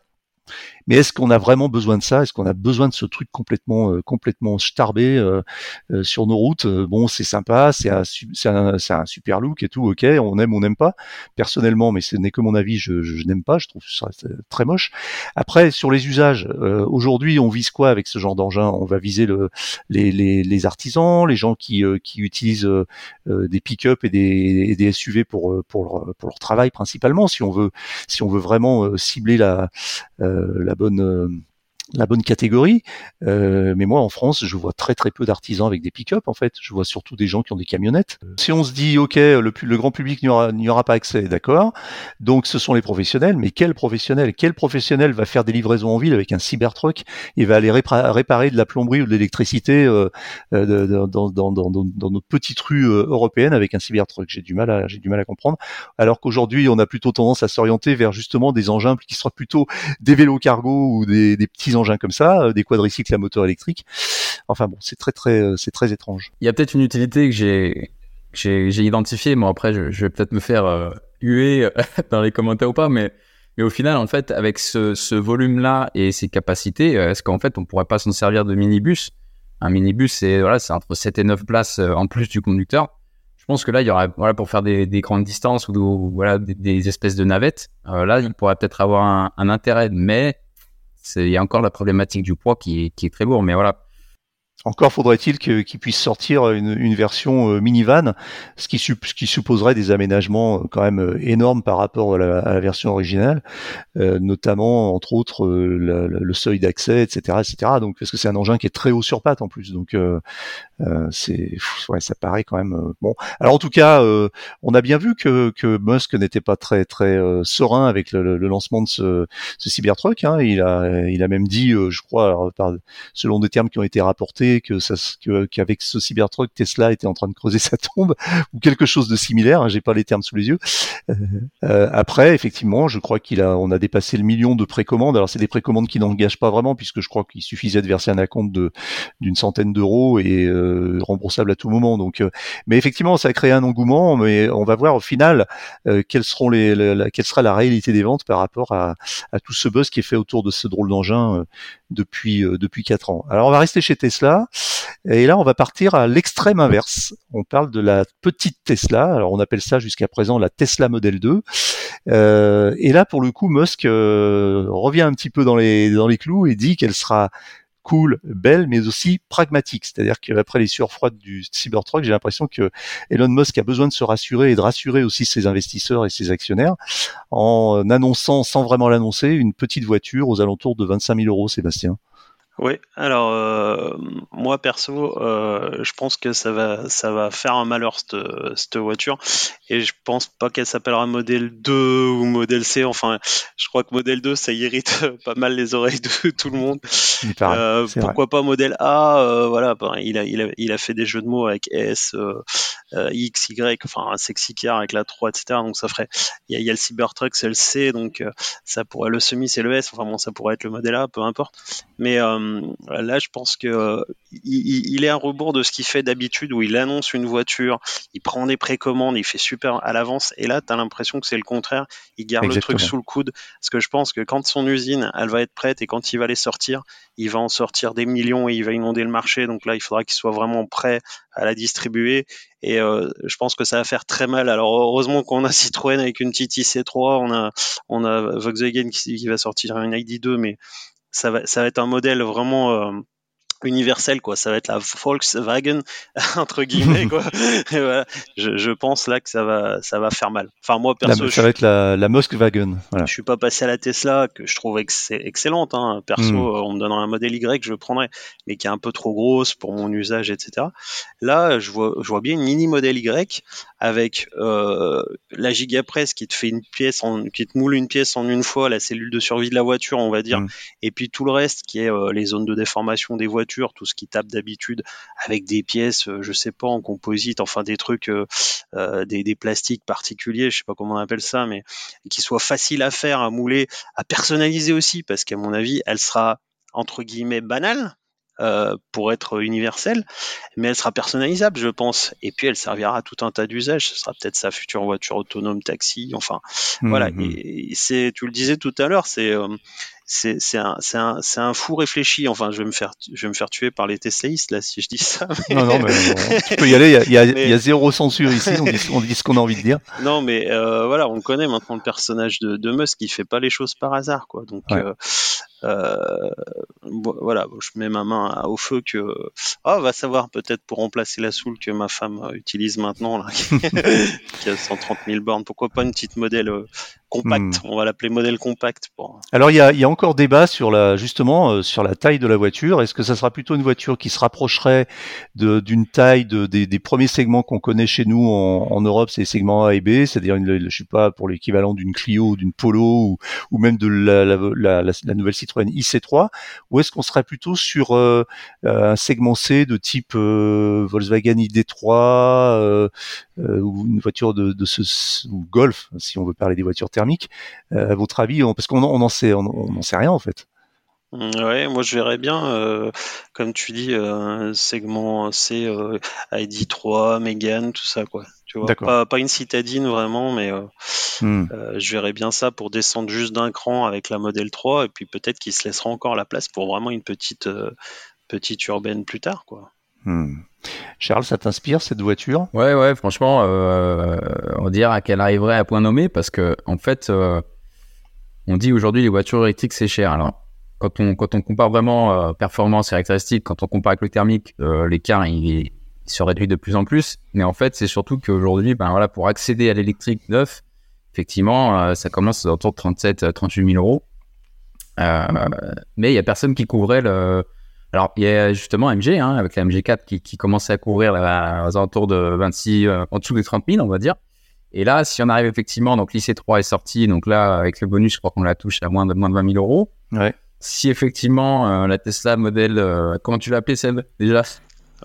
Mais est-ce qu'on a vraiment besoin de ça? Est-ce qu'on a besoin de ce truc complètement euh, complètement starbé euh, euh, sur nos routes? Bon, c'est sympa, c'est un, un, un, super look et tout, ok, on aime, on n'aime pas. Personnellement, mais ce n'est que mon avis, je, je, n'aime pas, je trouve ça très moche. Après, sur les usages, aujourd'hui, on vise quoi avec ce genre d'engin? On va viser le, les, les, les, artisans, les gens qui, qui utilisent des pick-up et des, et des SUV pour, pour, leur, pour leur travail principalement. Si on veut, si on veut vraiment cibler la euh, la bonne euh, la bonne catégorie. Euh, mais moi, en France, je vois très très peu d'artisans avec des pick-up. En fait, je vois surtout des gens qui ont des camionnettes. Si on se dit, ok, le, le grand public n'y aura, aura pas accès, d'accord. Donc, ce sont les professionnels. Mais quel professionnel Quel professionnel va faire des livraisons en ville avec un cybertruck Il va aller réparer de la plomberie ou de l'électricité euh, euh dans, dans, dans, dans, nos petites rues euh, européennes avec un cybertruck? J'ai du mal à, j'ai du mal à comprendre. Alors qu'aujourd'hui, on a plutôt tendance à s'orienter vers justement des engins qui seraient plutôt des vélos cargo ou des, des petits engins engins comme ça, euh, des quadricycles à moteur électrique. Enfin bon, c'est très très euh, c'est très étrange. Il y a peut-être une utilité que j'ai j'ai identifié. Moi après, je, vais peut-être me faire euh, huer dans les commentaires ou pas, mais mais au final, en fait, avec ce, volume-là et ces capacités, est-ce qu'en fait, on pourrait pas s'en servir de minibus? Un minibus, c'est voilà, c'est entre 7 et 9 places en plus du conducteur. Je pense que là, il y aurait, voilà, pour faire des, des grandes distances ou, voilà, des, espèces de navettes, là, il pourrait peut-être avoir un, un intérêt. Mais il y a encore la problématique du poids qui est, très lourd, mais voilà. Encore faudrait-il qu'il puisse sortir une, version euh, minivan, ce qui, supposerait des aménagements euh, quand même euh, énormes par rapport à la, version originale, notamment entre autres le, seuil d'accès, etc., etc. Donc parce que c'est un engin qui est très haut sur pattes en plus, donc c'est ouais, ça paraît quand même euh, bon. Alors en tout cas, euh, on a bien vu que, que Musk n'était pas très très serein avec le, le, lancement de ce, ce Cybertruck. Hein. Il a il a même dit, je crois, alors, par, selon des termes qui ont été rapportés, que ça qu'avec ce Cybertruck, Tesla était en train de creuser sa tombe ou quelque chose de similaire. Hein, J'ai pas les termes sous les yeux. Euh, après, effectivement, je crois qu'il a on a dépassé le million de précommandes. Alors c'est des précommandes qui n'engagent pas vraiment puisque je crois qu'il suffisait de verser un acompte de d'une centaine d'euros et euh, remboursable à tout moment. Donc, euh, mais effectivement, ça a créé un engouement. Mais on va voir au final euh, quelles seront les, quelle sera la réalité des ventes par rapport à, à tout ce buzz qui est fait autour de ce drôle d'engin depuis depuis quatre ans. Alors, on va rester chez Tesla et là, on va partir à l'extrême inverse. On parle de la petite Tesla. Alors, on appelle ça jusqu'à présent la Tesla Model 2. Euh, et là, pour le coup, Musk revient un petit peu dans les dans les clous et dit qu'elle sera cool, belle, mais aussi pragmatique. C'est-à-dire qu'après les sueurs froides du Cybertruck, j'ai l'impression que Elon Musk a besoin de se rassurer et de rassurer aussi ses investisseurs et ses actionnaires en annonçant, sans vraiment l'annoncer, une petite voiture aux alentours de 25 000 euros, Sébastien. Oui, alors euh, moi perso, euh, je pense que ça va, ça va faire un malheur cette, cette voiture et je pense pas qu'elle s'appellera modèle 2 ou modèle C. Enfin, je crois que modèle 2 ça irrite pas mal les oreilles de tout le monde. Euh, pourquoi pas modèle A Voilà, ben, il, a, il, a, il a fait des jeux de mots avec S, X, Y, enfin un sexy car avec la 3, etc. Donc ça ferait, il y a, il y a le Cybertruck, c'est le C, donc ça pourrait le semi, c'est le S. Enfin bon, ça pourrait être le modèle A, peu importe. Mais euh, là, je pense que euh, il, est un rebours de ce qu'il fait d'habitude, où il annonce une voiture, il prend des précommandes, il fait super à l'avance, et là, tu as l'impression que c'est le contraire. Il garde le truc sous le coude, parce que je pense que quand son usine, elle va être prête, et quand il va les sortir, il va en sortir des millions et il va inonder le marché. Donc là, il faudra qu'il soit vraiment prêt à la distribuer. Et euh, je pense que ça va faire très mal. Alors heureusement qu'on a Citroën avec une petite IC3, on a on a Volkswagen qui, qui va sortir une ID2, mais ça va, ça va être un modèle vraiment euh, universel quoi ça va être la Volkswagen entre guillemets quoi voilà. je, je, pense là que ça va ça va faire mal enfin moi perso ça va être la, la Volkswagen voilà. je suis pas passé à la Tesla que je trouve ex excellente hein. perso euh, on me donnerait un modèle Y je prendrais mais qui est un peu trop grosse pour mon usage etc là je vois je vois bien une mini modèle Y avec euh, la gigapresse qui te fait une pièce, en, qui te moule une pièce en une fois, la cellule de survie de la voiture, on va dire, Mm. et puis tout le reste qui est euh, les zones de déformation des voitures, tout ce qui tape d'habitude avec des pièces, euh, je sais pas, en composite, enfin des trucs, euh, euh, des, des plastiques particuliers, je sais pas comment on appelle ça, mais qui soient faciles à faire, à mouler, à personnaliser aussi, parce qu'à mon avis, elle sera entre guillemets banale euh, pour être universelle, mais elle sera personnalisable, je pense. Et puis elle servira à tout un tas d'usages. Ce sera peut-être sa future voiture autonome, taxi. Enfin, voilà. Mhm. Et, et c'est, tu le disais tout à l'heure, c'est euh, c'est c'est un, c'est un, c'est un fou réfléchi. Enfin, je vais me faire je vais me faire tuer par les Teslaïstes là si je dis ça. mais- Non, non, mais euh, tu peux y aller. Il y a, y a- Mais- il y a zéro censure ici. On dit, on dit ce qu'on a envie de dire. Non, mais euh, voilà, on connaît maintenant le personnage de, de Musk, il fait pas les choses par hasard, quoi. Donc Ouais. euh, voilà, bon, je mets ma main au feu que ah, va savoir peut-être pour remplacer la soule que ma femme euh, utilise maintenant, là, qui a 130 000 bornes. Pourquoi pas une petite modèle euh, compact Hmm. On va l'appeler modèle compact pour. Alors il y a, il y a encore débat sur la justement euh, sur la taille de la voiture. Est-ce que ça sera plutôt une voiture qui se rapprocherait d'une taille de, des, des premiers segments qu'on connaît chez nous en, en Europe, c'est les segments A et B, c'est-à-dire je sais pas pour l'équivalent d'une Clio d'une Polo ou, ou même de la, la, la, la- la nouvelle Citroën IC3, ou est-ce qu'on serait plutôt sur euh, euh, un segment C de type euh, Volkswagen ID3 euh, euh, ou une voiture de, ce ou Golf si on veut parler des voitures thermiques à votre avis Parce qu'on sait, on, on en sait rien en fait. Hmm, Ouais, moi je verrais bien, comme tu dis, euh, segment C, euh, ID3, Mégane, tout ça, quoi. Tu vois, D'accord. pas, pas une citadine vraiment, mais euh, Hmm. Euh, je verrais bien ça pour descendre juste d'un cran avec la modèle 3 et puis peut-être qu'il se laissera encore la place pour vraiment une petite euh, petite urbaine plus tard quoi. Hmm. Charles, ça t'inspire cette voiture? Ouais, ouais, franchement, euh, on dirait qu'elle arriverait à point nommé parce que, en fait, euh, on dit aujourd'hui les voitures électriques c'est cher. Alors, quand on, quand on compare vraiment euh, performance et caractéristiques, quand on compare avec le thermique, euh, l'écart il, il se réduit de plus en plus. Mais en fait, c'est surtout qu'aujourd'hui, ben voilà, pour accéder à l'électrique neuf, effectivement, euh, ça commence autour de 37, 38 000 euros. Euh, mais il y a personne qui couvrait le. Alors, il y a justement MG, hein, avec la MG4 qui, qui commençait à couvrir là, aux alentours de 26, euh, en dessous des 30 000, on va dire. Et là, si on arrive effectivement, donc l'IC3 est sorti, donc là, avec le bonus, je crois qu'on la touche à moins de, moins de 20 000 euros. Ouais. Si effectivement, euh, la Tesla modèle, euh, comment tu l'as appelé, Seb, déjà?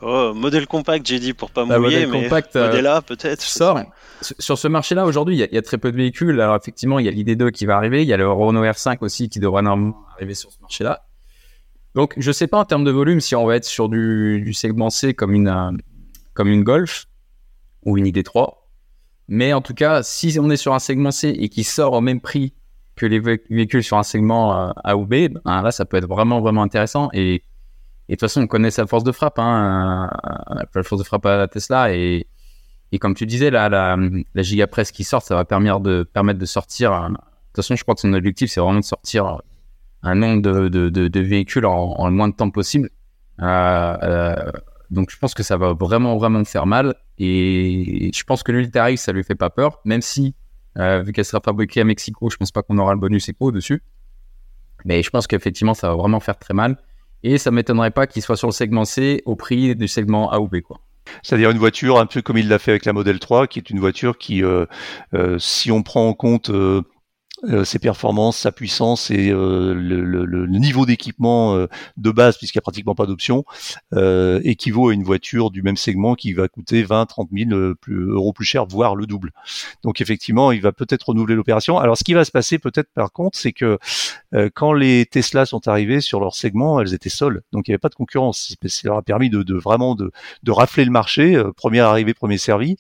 Oh, modèle compact, j'ai dit pour pas La mouiller, modèle mais compact, euh, modèle A peut-être. sort. Sur- ce marché-là, aujourd'hui, il y, a- il y a très peu de véhicules. Alors, effectivement, il y a l'ID2 qui va arriver. Il y a le Renault R5 aussi qui devrait normalement arriver sur ce marché-là. Donc, je sais pas en termes de volume si on va être sur du, du segment C comme une, euh, comme une Golf ou une ID3. Mais en tout cas, si on est sur un segment C et qui sort au même prix que les vé- véhicules sur un segment euh, A ou B, ben là, ça peut être vraiment, vraiment intéressant. Et, et de toute façon, on connaît sa force de frappe, hein, euh, la force de frappe à la Tesla. Et, comme tu disais, la, la gigapresse qui sort, ça va permettre de, sortir. De toute façon, je crois que son objectif, c'est vraiment de sortir un nombre de, véhicules en, le moins de temps possible. Euh, euh, donc, je pense que ça va vraiment, vraiment faire mal. Et je pense que l'Ultra ça lui fait pas peur, même si, vu qu'elle sera fabriquée à Mexico, je pense pas qu'on aura le bonus éco dessus. Mais je pense qu'effectivement, ça va vraiment faire très mal. Et ça m'étonnerait pas qu'il soit sur le segment C au prix du segment A ou B. C'est-à-dire une voiture un peu comme il l'a fait avec la Model 3, qui est une voiture qui, euh, euh, si on prend en compte euh, euh, ses performances, sa puissance et euh, le, le- le niveau d'équipement euh, de base, puisqu'il n'y a pratiquement pas d'option, euh, équivaut à une voiture du même segment qui va coûter 20, 30 000 euh, euros plus cher, voire le double. Donc effectivement, il va peut-être renouveler l'opération. Alors ce qui va se passer peut-être par contre, c'est que quand les Tesla sont arrivés sur leur segment, elles étaient seules, donc il n'y avait pas de concurrence. Ça leur a permis de, de vraiment de, de rafler le marché, premier arrivé, premier servi.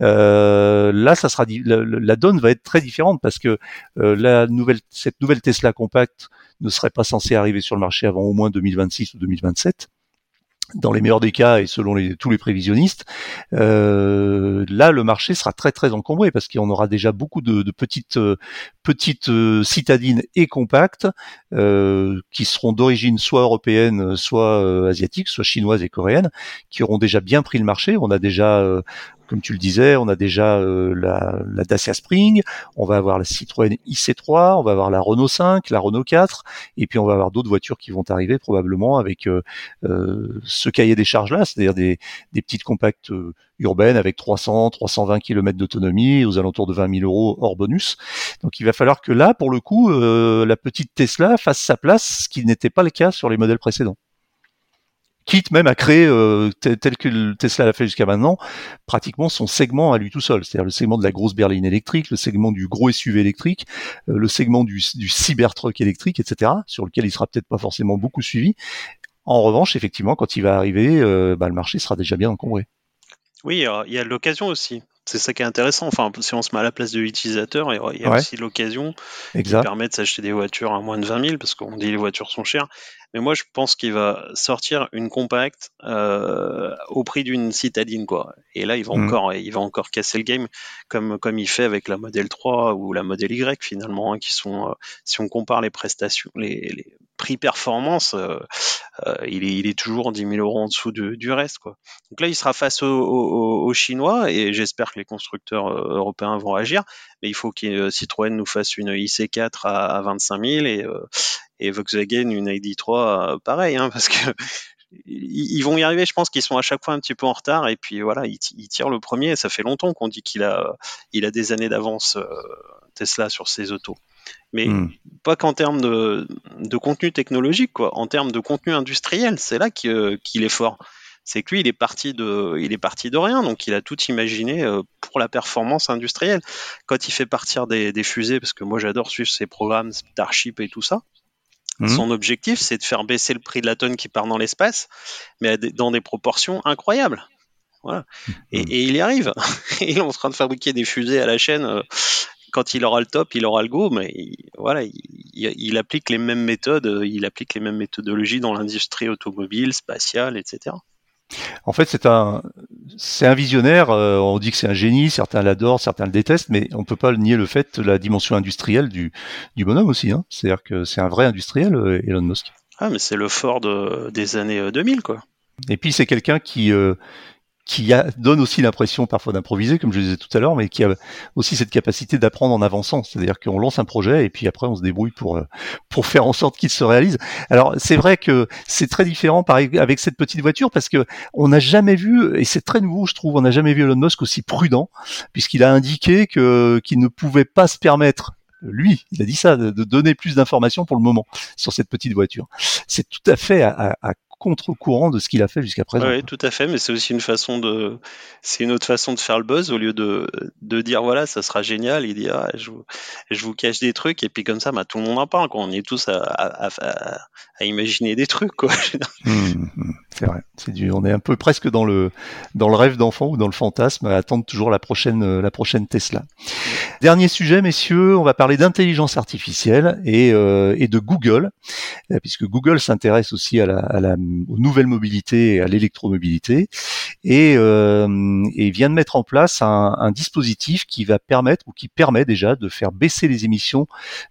Là, ça sera la, la donne va être très différente parce que la nouvelle, cette nouvelle Tesla compacte ne serait pas censée arriver sur le marché avant au moins 2026 ou 2027 dans les meilleurs des cas et selon les, tous les prévisionnistes, euh, là le marché sera très très encombré parce qu'on aura déjà beaucoup de, de petites euh, petites euh, citadines et compactes euh, qui seront d'origine soit européenne, soit euh, asiatique, soit chinoise et coréenne, qui auront déjà bien pris le marché. On a déjà euh, comme tu le disais, on a déjà la, la, Dacia Spring, on va avoir la Citroën IC3, on va avoir la Renault 5, la Renault 4, et puis on va avoir d'autres voitures qui vont arriver probablement avec ce cahier des charges là, c'est-à-dire des, des petites compactes urbaines avec 300, 320 km d'autonomie, aux alentours de 20 000 euros hors bonus. Donc il va falloir que là, pour le coup, la petite Tesla fasse sa place, ce qui n'était pas le cas sur les modèles précédents quitte même à créer, euh, tel, que Tesla l'a fait jusqu'à maintenant, pratiquement son segment à lui tout seul, c'est-à-dire le segment de la grosse berline électrique, le segment du gros SUV électrique, euh, le segment du, du Cybertruck électrique, etc., sur lequel il sera peut-être pas forcément beaucoup suivi. En revanche, effectivement, quand il va arriver, euh, bah, le marché sera déjà bien encombré. Oui, il y a l'occasion aussi. C'est ça qui est intéressant. Enfin, si on se met à la place de l'utilisateur, il y a aussi l'occasion qui permet de s'acheter des voitures à moins de 20 000 parce qu'on dit les voitures sont chères. Mais moi, je pense qu'il va sortir une compacte euh, au prix d'une citadine, quoi. Et là, il va mmh. encore, il va encore casser le game comme comme il fait avec la Model 3 ou la Model Y finalement, hein, qui sont, euh, si on compare les prestations, les, les prix performance, euh, euh, il, est, il est toujours 10 000 euros en dessous de, du reste. Donc là, il sera face aux, Chinois et j'espère que les constructeurs euh, européens vont agir. Mais il faut que Citroën nous fasse une IC4 à, à 25 000 et Volkswagen une ID3 euh, pareil hein, parce que ils vont y arriver. Je pense qu'ils sont à chaque fois un petit peu en retard et puis voilà, ils, tirent le premier. Ça fait longtemps qu'on dit qu'il a, des années d'avance Tesla sur ses autos. Mais hmm. pas qu'en termes de, de, contenu technologique, quoi. En termes de contenu industriel, c'est là qu'il est fort. C'est que lui, il est parti de, il est parti de rien, donc il a tout imaginé euh, pour la performance industrielle. Quand il fait partir des, des fusées, parce que moi j'adore suivre ses programmes Starship et tout ça. Mhm. Son objectif, c'est de faire baisser le prix de la tonne qui part dans l'espace, mais dans des proportions incroyables. Voilà. Mhm. Et, il y arrive. il est en train de fabriquer des fusées à la chaîne. Quand il aura le top, il aura le go, mais voilà, il, il, applique les mêmes méthodes, euh, il applique les mêmes méthodologies dans l'industrie automobile, spatiale, etc. En fait, c'est un, c'est un visionnaire. Euh, on dit que c'est un génie. Certains l'adorent, certains le détestent, mais on peut pas nier le fait, la dimension industrielle du, du bonhomme aussi. Hein. C'est-à-dire que c'est un vrai industriel, euh, Elon Musk. Ah, mais c'est le Ford des années 2000, euh, quoi. Et puis c'est quelqu'un qui qui a, donne aussi l'impression parfois d'improviser, comme je disais tout à l'heure, mais qui a aussi cette capacité d'apprendre en avançant. C'est-à-dire qu'on lance un projet et puis après on se débrouille pour euh, pour faire en sorte qu'il se réalise. Alors c'est vrai que c'est très différent avec cette petite voiture parce que on n'a jamais vu et c'est très nouveau, je trouve, on n'a jamais vu Elon Musk aussi prudent puisqu'il a indiqué que qu'il ne pouvait pas se permettre lui, il a dit ça, de, donner plus d'informations pour le moment sur cette petite voiture. C'est tout à fait à, à, contre-courant de ce qu'il a fait jusqu'à présent. Oui, tout à fait, mais c'est aussi une façon de, c'est une autre façon de faire le buzz au lieu de, de dire voilà, ça sera génial. Il dit ah, je, vous, je vous cache des trucs et puis comme ça, bah, tout le monde en parle. Quoi. On est tous à, à, à, à imaginer des trucs. Quoi. Mmh, mmh, c'est vrai. C'est du, on est un peu presque dans le, dans le rêve d'enfant ou dans le fantasme, à attendre toujours la prochaine, la prochaine Tesla. Dernier sujet, messieurs, on va parler d'intelligence artificielle et, euh, et de Google, euh, puisque Google s'intéresse aussi à la, à la aux nouvelles mobilités et à l'électromobilité, et, euh, et, vient de mettre en place un, un, dispositif qui va permettre ou qui permet déjà de faire baisser les émissions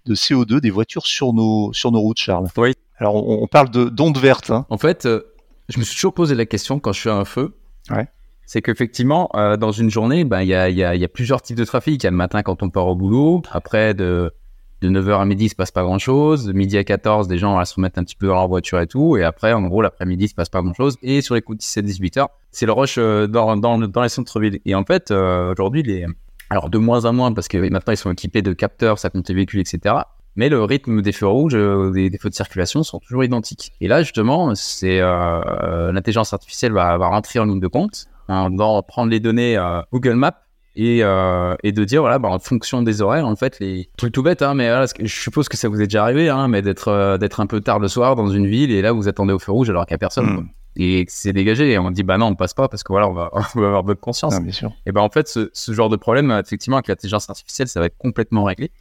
de CO2 des voitures sur nos sur nos routes, Charles. Oui. Alors on, on parle de d'ondes vertes. Hein. En fait, euh, je me suis toujours posé la question quand je suis à un feu. Ouais. C'est qu'effectivement, euh, dans une journée, ben, il y, a, y, a, y a plusieurs types de trafic. Il y a le matin quand on part au boulot. Après, de, de 9h à midi, il se passe pas grand chose. De midi à 14, des gens vont se remettre un petit peu dans leur voiture et tout. Et après, en gros, l'après-midi, il se passe pas grand chose. Et sur les coups de 17-18h, c'est le rush euh, dans, dans, dans les centres-villes. Et en fait, euh, aujourd'hui, les, alors de moins en moins, parce que maintenant, ils sont équipés de capteurs, ça compte les véhicules, etc. Mais le rythme des feux rouges, euh, des, feux de circulation sont toujours identiques. Et là, justement, c'est l'intelligence artificielle va, va rentrer en ligne de compte, hein, dans prendre les données Google Maps et, euh, et de dire voilà bah, en fonction des horaires en fait les trucs tout bêtes hein, mais voilà, je suppose que ça vous est déjà arrivé hein, mais d'être euh, d'être un peu tard le soir dans une ville et là vous attendez au feu rouge alors qu'il n'y a personne mm. et c'est dégagé et on dit bah non on passe pas parce que voilà on va, on va avoir bonne conscience ah, bien sûr. et ben en fait ce, ce, genre de problème effectivement avec l'intelligence artificielle ça va être complètement réglé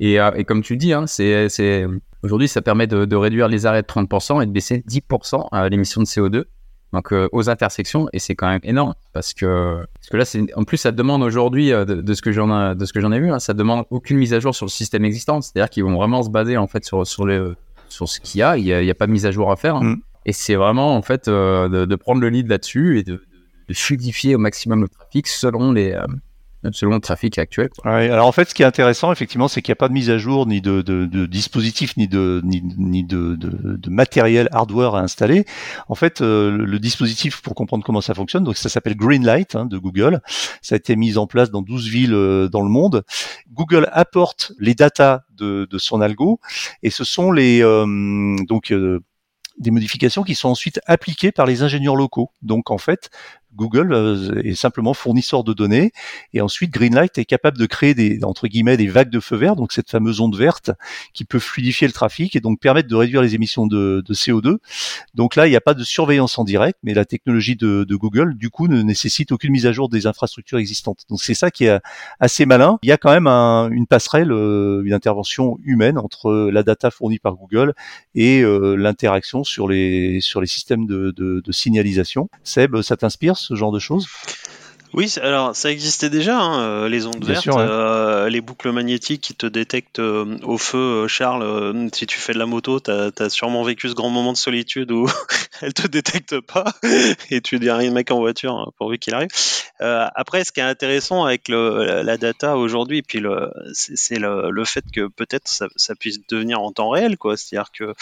et, euh, et comme tu dis hein, c'est aujourd'hui ça permet de, de, réduire les arrêts de 30% et de baisser 10% à l'émission de CO2 donc euh, aux intersections et c'est quand même énorme parce que parce que là c'est en plus ça demande aujourd'hui euh, de, ce que j'en ai de ce que j'en ai vu hein, ça demande aucune mise à jour sur le système existant c'est-à-dire qu'ils vont vraiment se baser en fait sur sur les sur ce qu'il y a il y a, pas de mise à jour à faire hein. mm. et c'est vraiment en fait euh, de, de, prendre le lead là-dessus et de, fluidifier au maximum le trafic selon les, selon le trafic actuel. alors en fait, ce qui est intéressant, effectivement, c'est qu'il n'y a pas de mise à jour ni de, de, de dispositif ni de ni, ni de, de, matériel hardware à installer. En fait, euh, le, dispositif pour comprendre comment ça fonctionne, donc ça s'appelle Greenlight hein, de Google. Ça a été mis en place dans 12 villes euh, dans le monde. Google apporte les datas de, son algo et ce sont les euh, donc des modifications qui sont ensuite appliquées par les ingénieurs locaux. Donc en fait, Google euh, est simplement fournisseur de données et ensuite Greenlight est capable de créer des entre guillemets des vagues de feu vert, donc cette fameuse onde verte qui peut fluidifier le trafic et donc permettre de réduire les émissions de, CO2. Donc là, il n'y a pas de surveillance en direct, mais la technologie de, Google du coup ne nécessite aucune mise à jour des infrastructures existantes. Donc c'est ça qui est assez malin. Il y a quand même une passerelle, euh, une intervention humaine entre la data fournie par Google et euh, l'interaction sur les sur les systèmes de, de signalisation. Seb, ça t'inspire ce genre de choses? Oui, alors ça existait déjà, hein, euh, les ondes vertes, euh, les boucles magnétiques qui te détectent euh, au feu. Charles, si tu fais de la moto, tu as, sûrement vécu ce grand moment de solitude où elle te détecte pas et tu dis rien mec en voiture hein, pourvu qu'il arrive. après, ce qui est intéressant avec le, la data aujourd'hui, puis c'est le, le, fait que peut-être ça, ça, puisse devenir en temps réel, quoi. C'est-à-dire que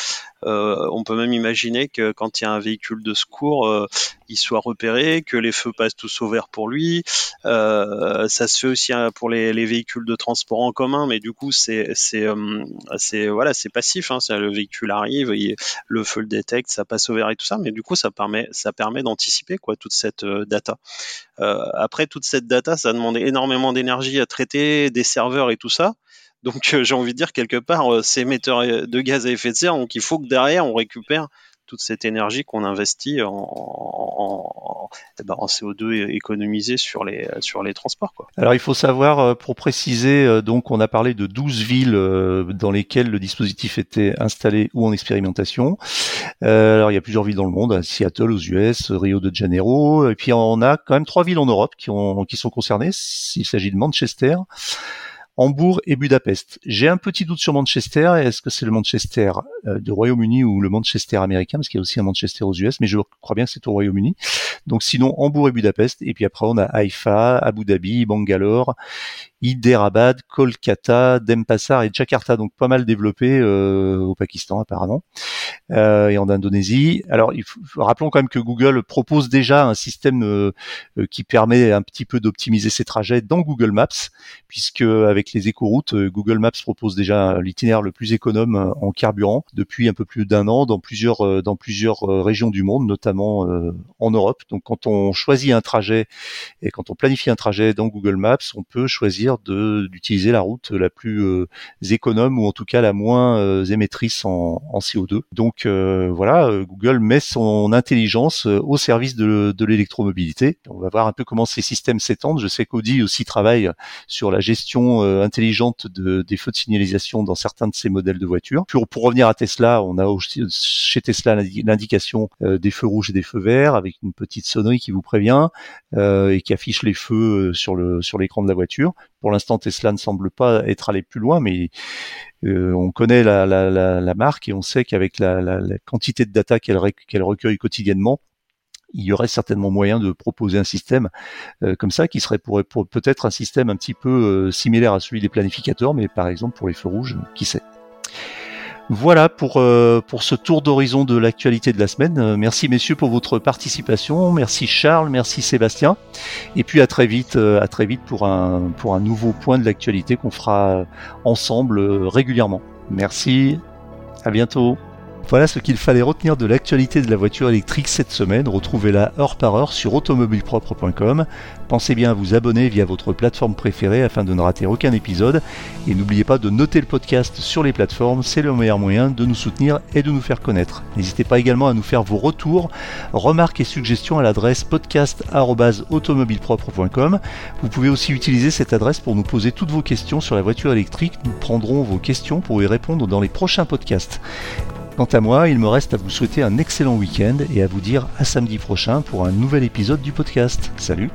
on peut même imaginer que quand il y a un véhicule de secours, il soit repéré, que les feux passent tous au vert pour lui euh, ça se fait aussi hein, pour les, véhicules de transport en commun, mais du coup c'est euh, voilà passif. Hein, le véhicule arrive, le feu le détecte, ça passe au vert et tout ça, mais du coup ça permet d'anticiper toute cette euh, data. après toute cette data, ça demande énormément d'énergie à traiter, des serveurs et tout ça. Donc j'ai envie de dire quelque part, c'est émetteur de gaz à effet de serre, donc il faut que derrière on récupère toute cette énergie qu'on investit en, eh ben, CO2 économisé sur les, sur les transports. Quoi. Alors il faut savoir, euh, pour préciser, euh, donc on a parlé de 12 villes euh, dans lesquelles le dispositif était installé ou en expérimentation. alors il y a plusieurs villes dans le monde, Seattle aux US, Rio de Janeiro, et puis on a quand même trois villes en Europe qui, ont, qui sont concernées. Il s'agit de Manchester, Hambourg et Budapest. J'ai un petit doute sur Manchester. Est-ce que c'est le Manchester euh, du Royaume-Uni ou le Manchester américain? Parce qu'il y a aussi un Manchester aux US, mais je crois bien que c'est au Royaume-Uni. Donc sinon, Hambourg et Budapest. Et puis après, on a Haïfa, Abu Dhabi, Bangalore, Hyderabad, Kolkata, Denpasar et Jakarta. Donc pas mal développé euh, au Pakistan apparemment euh, et en Indonésie. Alors, rappelons quand même que Google propose déjà un système qui permet un petit peu d'optimiser ses trajets dans Google Maps, puisque avec les écoroutes, euh, Google Maps propose déjà l'itinéraire le plus économe euh, en carburant depuis un peu plus d'un an dans plusieurs euh, dans plusieurs régions du monde, notamment en Europe. Donc quand on choisit un trajet et quand on planifie un trajet dans Google Maps, on peut choisir de d'utiliser la route la plus économe ou en tout cas la moins émettrice en, CO2. Donc voilà, Google met son intelligence au service de, de l'électromobilité. On va voir un peu comment ces systèmes s'étendent. Je sais qu'Audi aussi travaille sur la gestion intelligente de, des feux de signalisation dans certains de ces modèles de voitures. Pour, revenir à Tesla, on a aussi chez Tesla l'indication euh, des feux rouges et des feux verts avec une petite sonnerie qui vous prévient euh, et qui affiche les feux sur l'écran de la voiture. Pour l'instant, Tesla ne semble pas être allé plus loin, mais on connaît la, marque et on sait qu'avec la, quantité de data qu'elle recueille quotidiennement, il y aurait certainement moyen de proposer un système euh, comme ça qui serait peut-être un système un petit peu euh, similaire à celui des planificateurs, mais par exemple pour les feux rouges, qui sait. Voilà pour, euh, ce tour d'horizon de l'actualité de la semaine. merci messieurs pour votre participation. Merci Charles, merci Sébastien. Et puis à très vite, à très vite pour un, pour un nouveau point de l'actualité qu'on fera ensemble régulièrement. Merci, à bientôt. Voilà ce qu'il fallait retenir de l'actualité de la voiture électrique cette semaine. Retrouvez-la heure par heure sur automobilepropre.com. Pensez bien à vous abonner via votre plateforme préférée afin de ne rater aucun épisode. Et n'oubliez pas de noter le podcast sur les plateformes, c'est le meilleur moyen de nous soutenir et de nous faire connaître. N'hésitez pas également à nous faire vos retours, remarques et suggestions à l'adresse podcast.automobilepropre.com. Vous pouvez aussi utiliser cette adresse pour nous poser toutes vos questions sur la voiture électrique. Nous prendrons vos questions pour y répondre dans les prochains podcasts. Quant à moi, il me reste à vous souhaiter un excellent week-end et à vous dire à samedi prochain pour un nouvel épisode du podcast. Salut